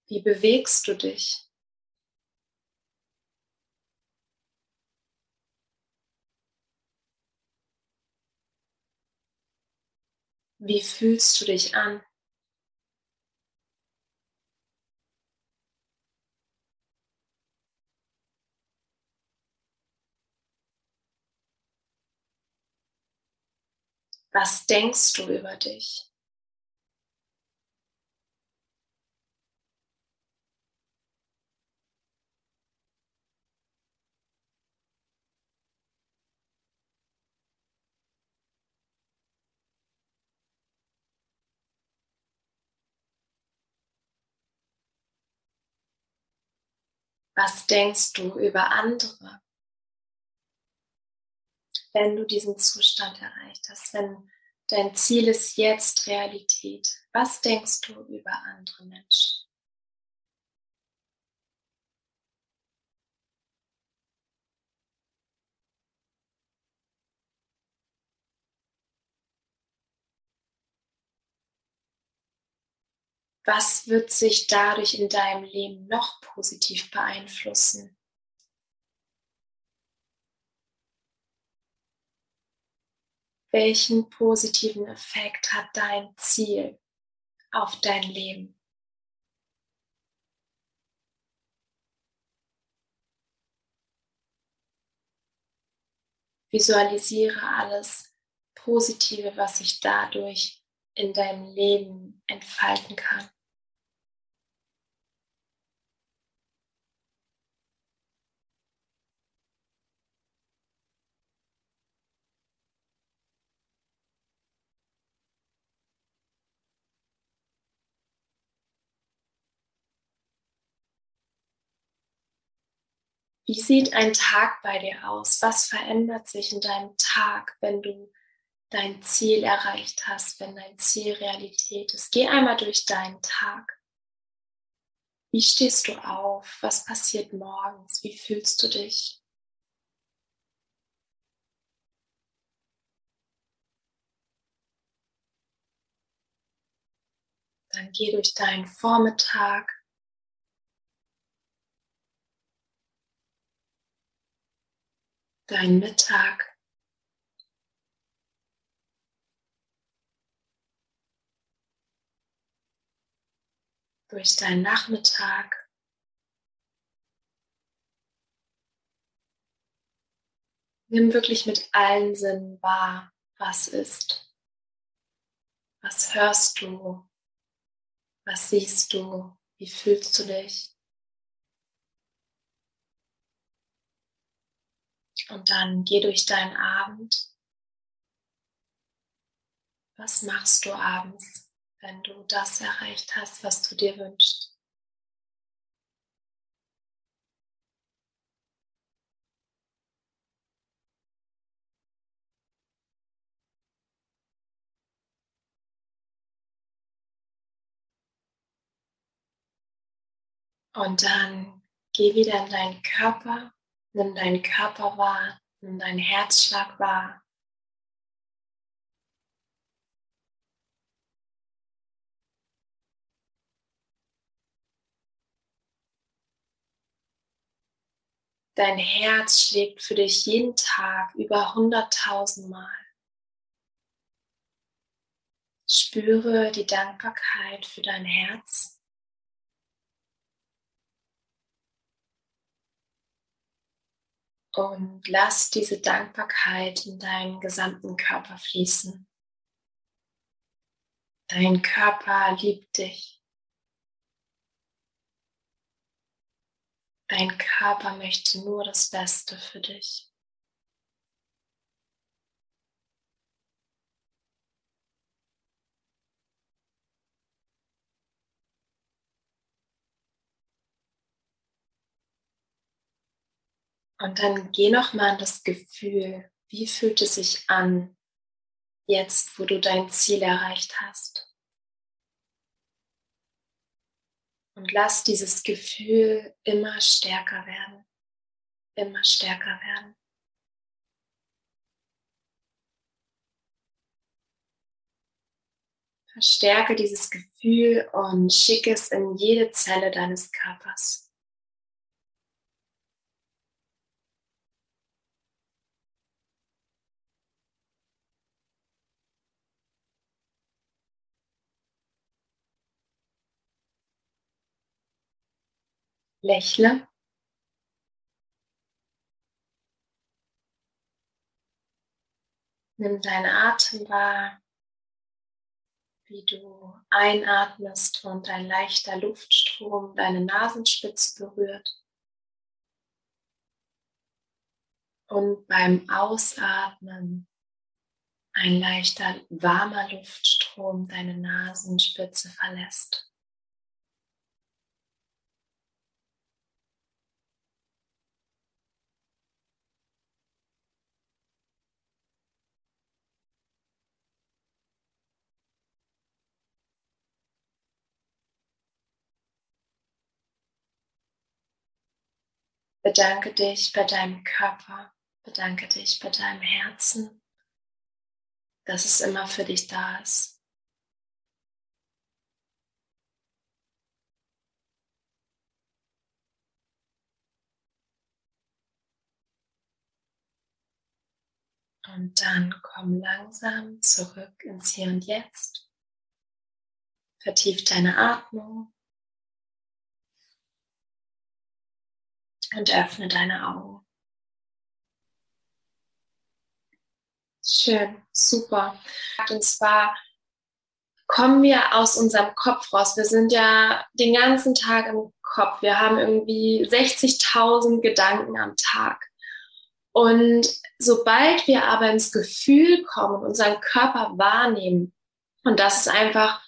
Wie bewegst du dich? Wie fühlst du dich an? Was denkst du über dich? Was denkst du über andere? wenn du diesen Zustand erreicht hast, wenn dein Ziel ist jetzt Realität, was denkst du über andere Menschen? Was wird sich dadurch in deinem Leben noch positiv beeinflussen? welchen positiven Effekt hat dein Ziel auf dein Leben? Visualisiere alles Positive, was sich dadurch in deinem Leben entfalten kann. Wie sieht ein Tag bei dir aus? Was verändert sich in deinem Tag, wenn du dein Ziel erreicht hast, wenn dein Ziel Realität ist? Geh einmal durch deinen Tag. Wie stehst du auf? Was passiert morgens? Wie fühlst du dich? Dann geh durch deinen Vormittag. Deinen Mittag. Durch deinen Nachmittag. Nimm wirklich mit allen Sinnen wahr, was ist. Was hörst du? Was siehst du? Wie fühlst du dich? Und dann geh durch deinen Abend. Was machst du abends, wenn du das erreicht hast, was du dir wünschst? Und dann geh wieder in deinen Körper, nimm deinen Körper wahr, nimm deinen Herzschlag wahr. Dein Herz schlägt für dich jeden Tag über hunderttausend Mal. Spüre die Dankbarkeit für dein Herz. Und lass diese Dankbarkeit in deinen gesamten Körper fließen. Dein Körper liebt dich. Dein Körper möchte nur das Beste für dich. Und dann geh noch mal an das Gefühl, wie fühlt es sich an, jetzt, wo du dein Ziel erreicht hast. Und lass dieses Gefühl immer stärker werden, immer stärker werden. Verstärke dieses Gefühl und schicke es in jede Zelle deines Körpers. Lächle. Nimm deinen Atem wahr, wie du einatmest und ein leichter Luftstrom deine Nasenspitze berührt. Und beim Ausatmen ein leichter warmer Luftstrom deine Nasenspitze verlässt. Bedanke dich bei deinem Körper, bedanke dich bei deinem Herzen, dass es immer für dich da ist. Und dann komm langsam zurück ins Hier und Jetzt. Vertief deine Atmung. Und öffne deine Augen. Schön, super. Und zwar kommen wir aus unserem Kopf raus. Wir sind ja den ganzen Tag im Kopf. Wir haben irgendwie 60.000 Gedanken am Tag. Und sobald wir aber ins Gefühl kommen, unseren Körper wahrnehmen, und das ist einfach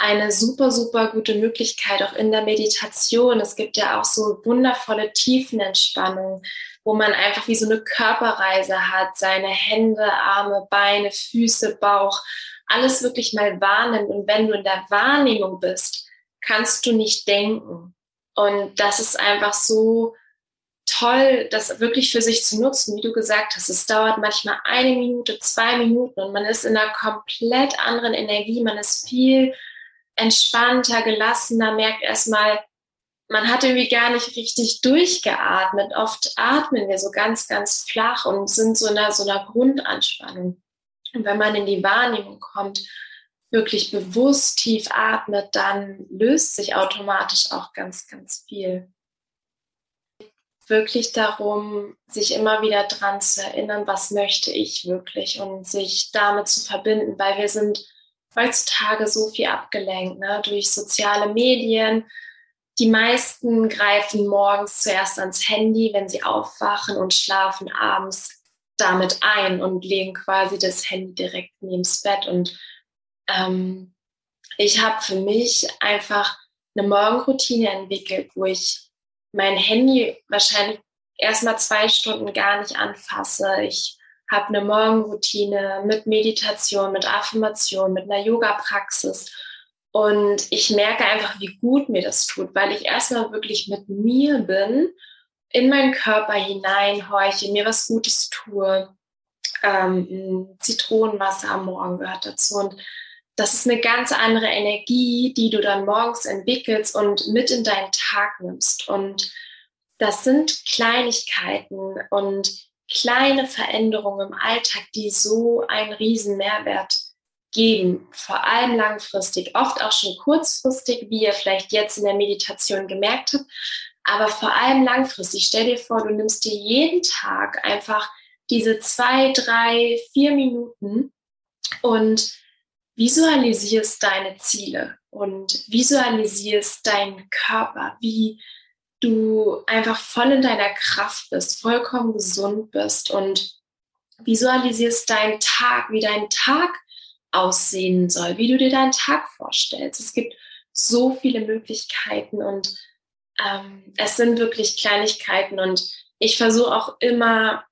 eine super, super gute Möglichkeit auch in der Meditation. Es gibt ja auch so wundervolle Tiefenentspannungen, wo man einfach wie so eine Körperreise hat, seine Hände, Arme, Beine, Füße, Bauch, alles wirklich mal wahrnimmt. Und wenn du in der Wahrnehmung bist, kannst du nicht denken. Und das ist einfach so toll, das wirklich für sich zu nutzen, wie du gesagt hast. Es dauert manchmal eine Minute, zwei Minuten und man ist in einer komplett anderen Energie. Man ist viel entspannter, gelassener, merkt erstmal, man hat irgendwie gar nicht richtig durchgeatmet. Oft atmen wir so ganz, ganz flach und sind so in einer, so einer Grundanspannung. Und wenn man in die Wahrnehmung kommt, wirklich bewusst tief atmet, dann löst sich automatisch auch ganz, ganz viel. Wirklich darum, sich immer wieder dran zu erinnern, was möchte ich wirklich und sich damit zu verbinden, weil wir sind heutzutage so viel abgelenkt ne? durch soziale Medien, die meisten greifen morgens zuerst ans Handy, wenn sie aufwachen und schlafen abends damit ein und legen quasi das Handy direkt neben das Bett. Und ähm, ich habe für mich einfach eine Morgenroutine entwickelt, wo ich mein Handy wahrscheinlich erstmal zwei Stunden gar nicht anfasse. Ich habe eine Morgenroutine mit Meditation, mit Affirmation, mit einer Yoga-Praxis und ich merke einfach, wie gut mir das tut, weil ich erstmal wirklich mit mir bin, in meinen Körper hineinhorche, mir was Gutes tue. Ähm, Zitronenwasser am Morgen gehört dazu. Und das ist eine ganz andere Energie, die du dann morgens entwickelst und mit in deinen Tag nimmst. Und das sind Kleinigkeiten und kleine Veränderungen im Alltag, die so einen riesen Mehrwert geben, vor allem langfristig, oft auch schon kurzfristig, wie ihr vielleicht jetzt in der Meditation gemerkt habt, aber vor allem langfristig. Stell dir vor, du nimmst dir jeden Tag einfach diese zwei, drei, vier Minuten und visualisierst deine Ziele und visualisierst deinen Körper, wie du einfach voll in deiner Kraft bist, vollkommen gesund bist und visualisierst deinen Tag, wie dein Tag aussehen soll, wie du dir deinen Tag vorstellst. Es gibt so viele Möglichkeiten und ähm, es sind wirklich Kleinigkeiten und ich versuche auch immer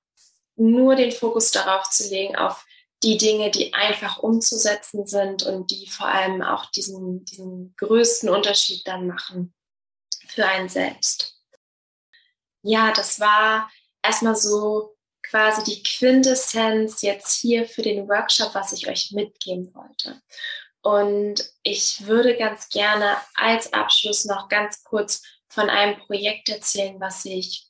nur den Fokus darauf zu legen, auf die Dinge, die einfach umzusetzen sind und die vor allem auch diesen, diesen größten Unterschied dann machen für einen selbst. Ja, das war erstmal so quasi die Quintessenz jetzt hier für den Workshop, was ich euch mitgeben wollte. Und ich würde ganz gerne als Abschluss noch ganz kurz von einem Projekt erzählen, was ich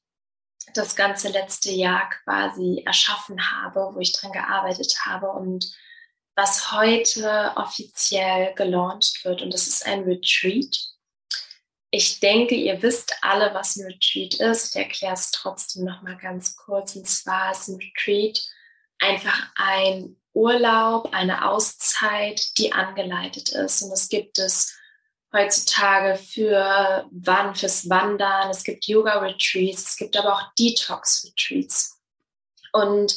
das ganze letzte Jahr quasi erschaffen habe, wo ich dran gearbeitet habe und was heute offiziell gelauncht wird. Und das ist ein Retreat. Ich denke, ihr wisst alle, was ein Retreat ist. Ich erkläre es trotzdem noch mal ganz kurz. Und zwar ist ein Retreat einfach ein Urlaub, eine Auszeit, die angeleitet ist. Und das gibt es heutzutage für Wann, fürs Wandern. Es gibt Yoga-Retreats, es gibt aber auch Detox-Retreats. Und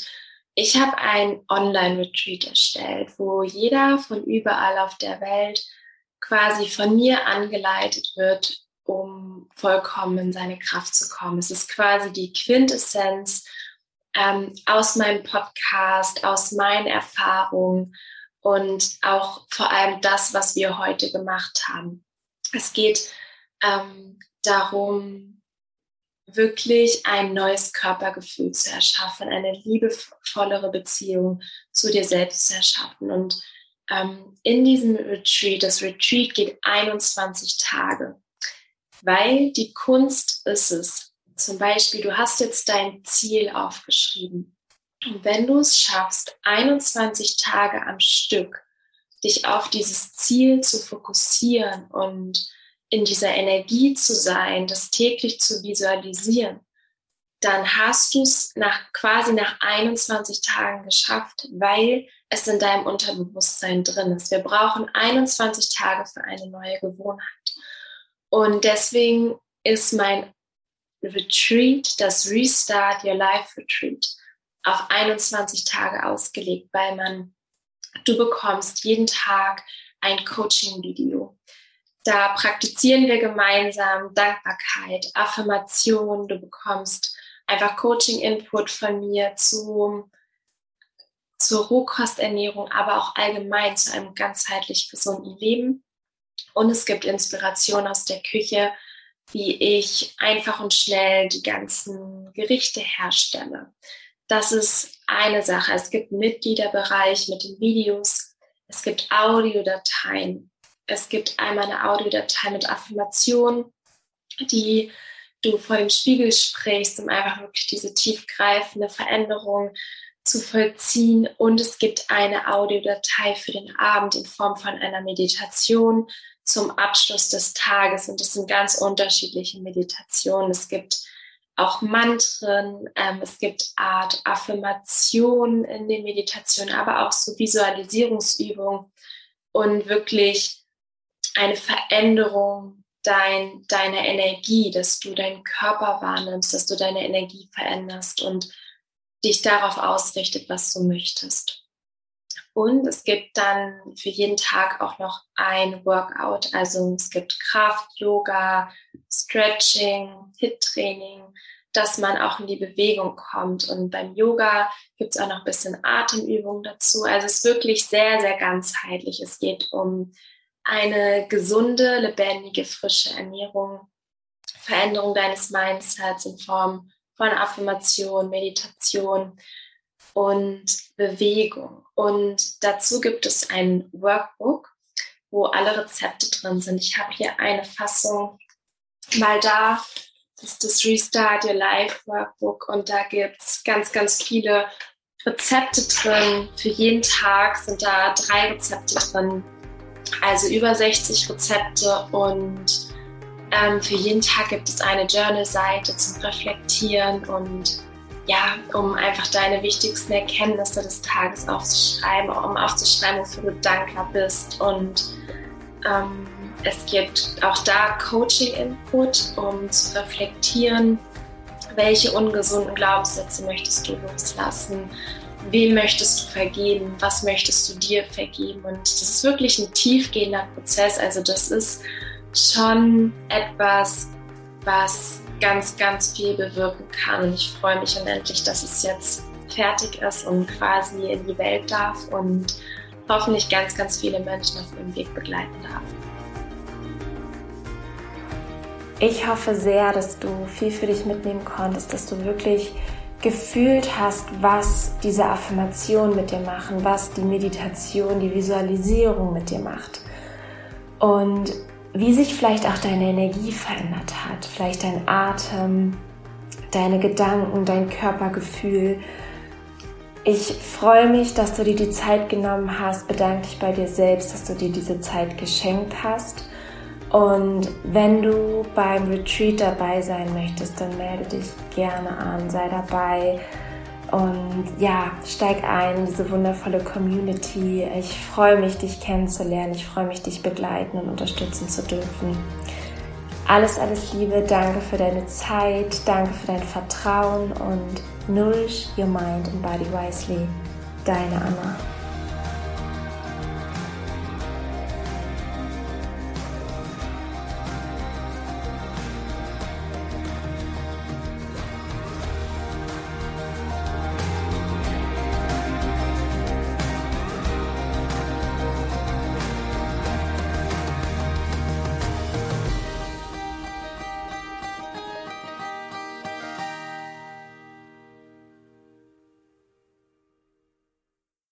ich habe ein Online-Retreat erstellt, wo jeder von überall auf der Welt quasi von mir angeleitet wird, um vollkommen in seine Kraft zu kommen. Es ist quasi die Quintessenz ähm, aus meinem Podcast, aus meinen Erfahrungen und auch vor allem das, was wir heute gemacht haben. Es geht ähm, darum, wirklich ein neues Körpergefühl zu erschaffen, eine liebevollere Beziehung zu dir selbst zu erschaffen. Und ähm, in diesem Retreat, das Retreat geht 21 Tage, weil die Kunst ist es. Zum Beispiel, du hast jetzt dein Ziel aufgeschrieben. Und wenn du es schaffst, 21 Tage am Stück dich auf dieses Ziel zu fokussieren und in dieser Energie zu sein, das täglich zu visualisieren, dann hast du es nach, quasi nach 21 Tagen geschafft, weil es in deinem Unterbewusstsein drin ist. Wir brauchen 21 Tage für eine neue Gewohnheit. Und deswegen ist mein Retreat, das Restart Your Life Retreat, auf 21 Tage ausgelegt, weil man, du bekommst jeden Tag ein Coaching-Video. Da praktizieren wir gemeinsam Dankbarkeit, Affirmation. Du bekommst einfach Coaching-Input von mir zu, zur Rohkosternährung, aber auch allgemein zu einem ganzheitlich gesunden Leben. Und es gibt Inspiration aus der Küche, wie ich einfach und schnell die ganzen Gerichte herstelle. Das ist eine Sache. Es gibt Mitgliederbereich mit den Videos. Es gibt Audiodateien. Es gibt einmal eine Audiodatei mit Affirmationen, die du vor dem Spiegel sprichst, um einfach wirklich diese tiefgreifende Veränderung zu vollziehen. Und es gibt eine Audiodatei für den Abend in Form von einer Meditation zum Abschluss des Tages. Und das sind ganz unterschiedliche Meditationen. Es gibt auch Mantren, ähm, es gibt Art Affirmationen in den Meditationen, aber auch so Visualisierungsübungen und wirklich eine Veränderung dein, deiner Energie, dass du deinen Körper wahrnimmst, dass du deine Energie veränderst und dich darauf ausrichtet, was du möchtest. Und es gibt dann für jeden Tag auch noch ein Workout. Also es gibt Kraft, Yoga, Stretching, Hit-Training, dass man auch in die Bewegung kommt. Und beim Yoga gibt es auch noch ein bisschen Atemübung dazu. Also es ist wirklich sehr, sehr ganzheitlich. Es geht um eine gesunde, lebendige, frische Ernährung, Veränderung deines Mindsets in Form von Affirmation, Meditation und Bewegung. Und dazu gibt es ein Workbook, wo alle Rezepte drin sind. Ich habe hier eine Fassung mal da. Das ist das Restart Your Life Workbook und da gibt es ganz, ganz viele Rezepte drin. Für jeden Tag sind da drei Rezepte drin also über 60 Rezepte und ähm, für jeden Tag gibt es eine Journal-Seite zum Reflektieren und ja, um einfach deine wichtigsten Erkenntnisse des Tages aufzuschreiben, um aufzuschreiben, wofür du dankbar bist. Und ähm, es gibt auch da Coaching-Input, um zu reflektieren, welche ungesunden Glaubenssätze möchtest du loslassen, wem möchtest du vergeben, was möchtest du dir vergeben. Und das ist wirklich ein tiefgehender Prozess. Also das ist schon etwas, was ganz, ganz viel bewirken kann. Und ich freue mich unendlich, dass es jetzt fertig ist und quasi in die Welt darf und hoffentlich ganz, ganz viele Menschen auf ihrem Weg begleiten darf. Ich hoffe sehr, dass du viel für dich mitnehmen konntest, dass du wirklich gefühlt hast, was diese Affirmation mit dir machen, was die Meditation, die Visualisierung mit dir macht. Und wie sich vielleicht auch deine Energie verändert hat, vielleicht dein Atem, deine Gedanken, dein Körpergefühl. Ich freue mich, dass du dir die Zeit genommen hast, bedanke dich bei dir selbst, dass du dir diese Zeit geschenkt hast. Und wenn du beim Retreat dabei sein möchtest, dann melde dich gerne an, sei dabei und ja, steig ein in diese wundervolle Community. Ich freue mich, dich kennenzulernen. Ich freue mich, dich begleiten und unterstützen zu dürfen. Alles, alles Liebe. Danke für deine Zeit. Danke für dein Vertrauen und nourish your mind and body wisely. Deine Anna.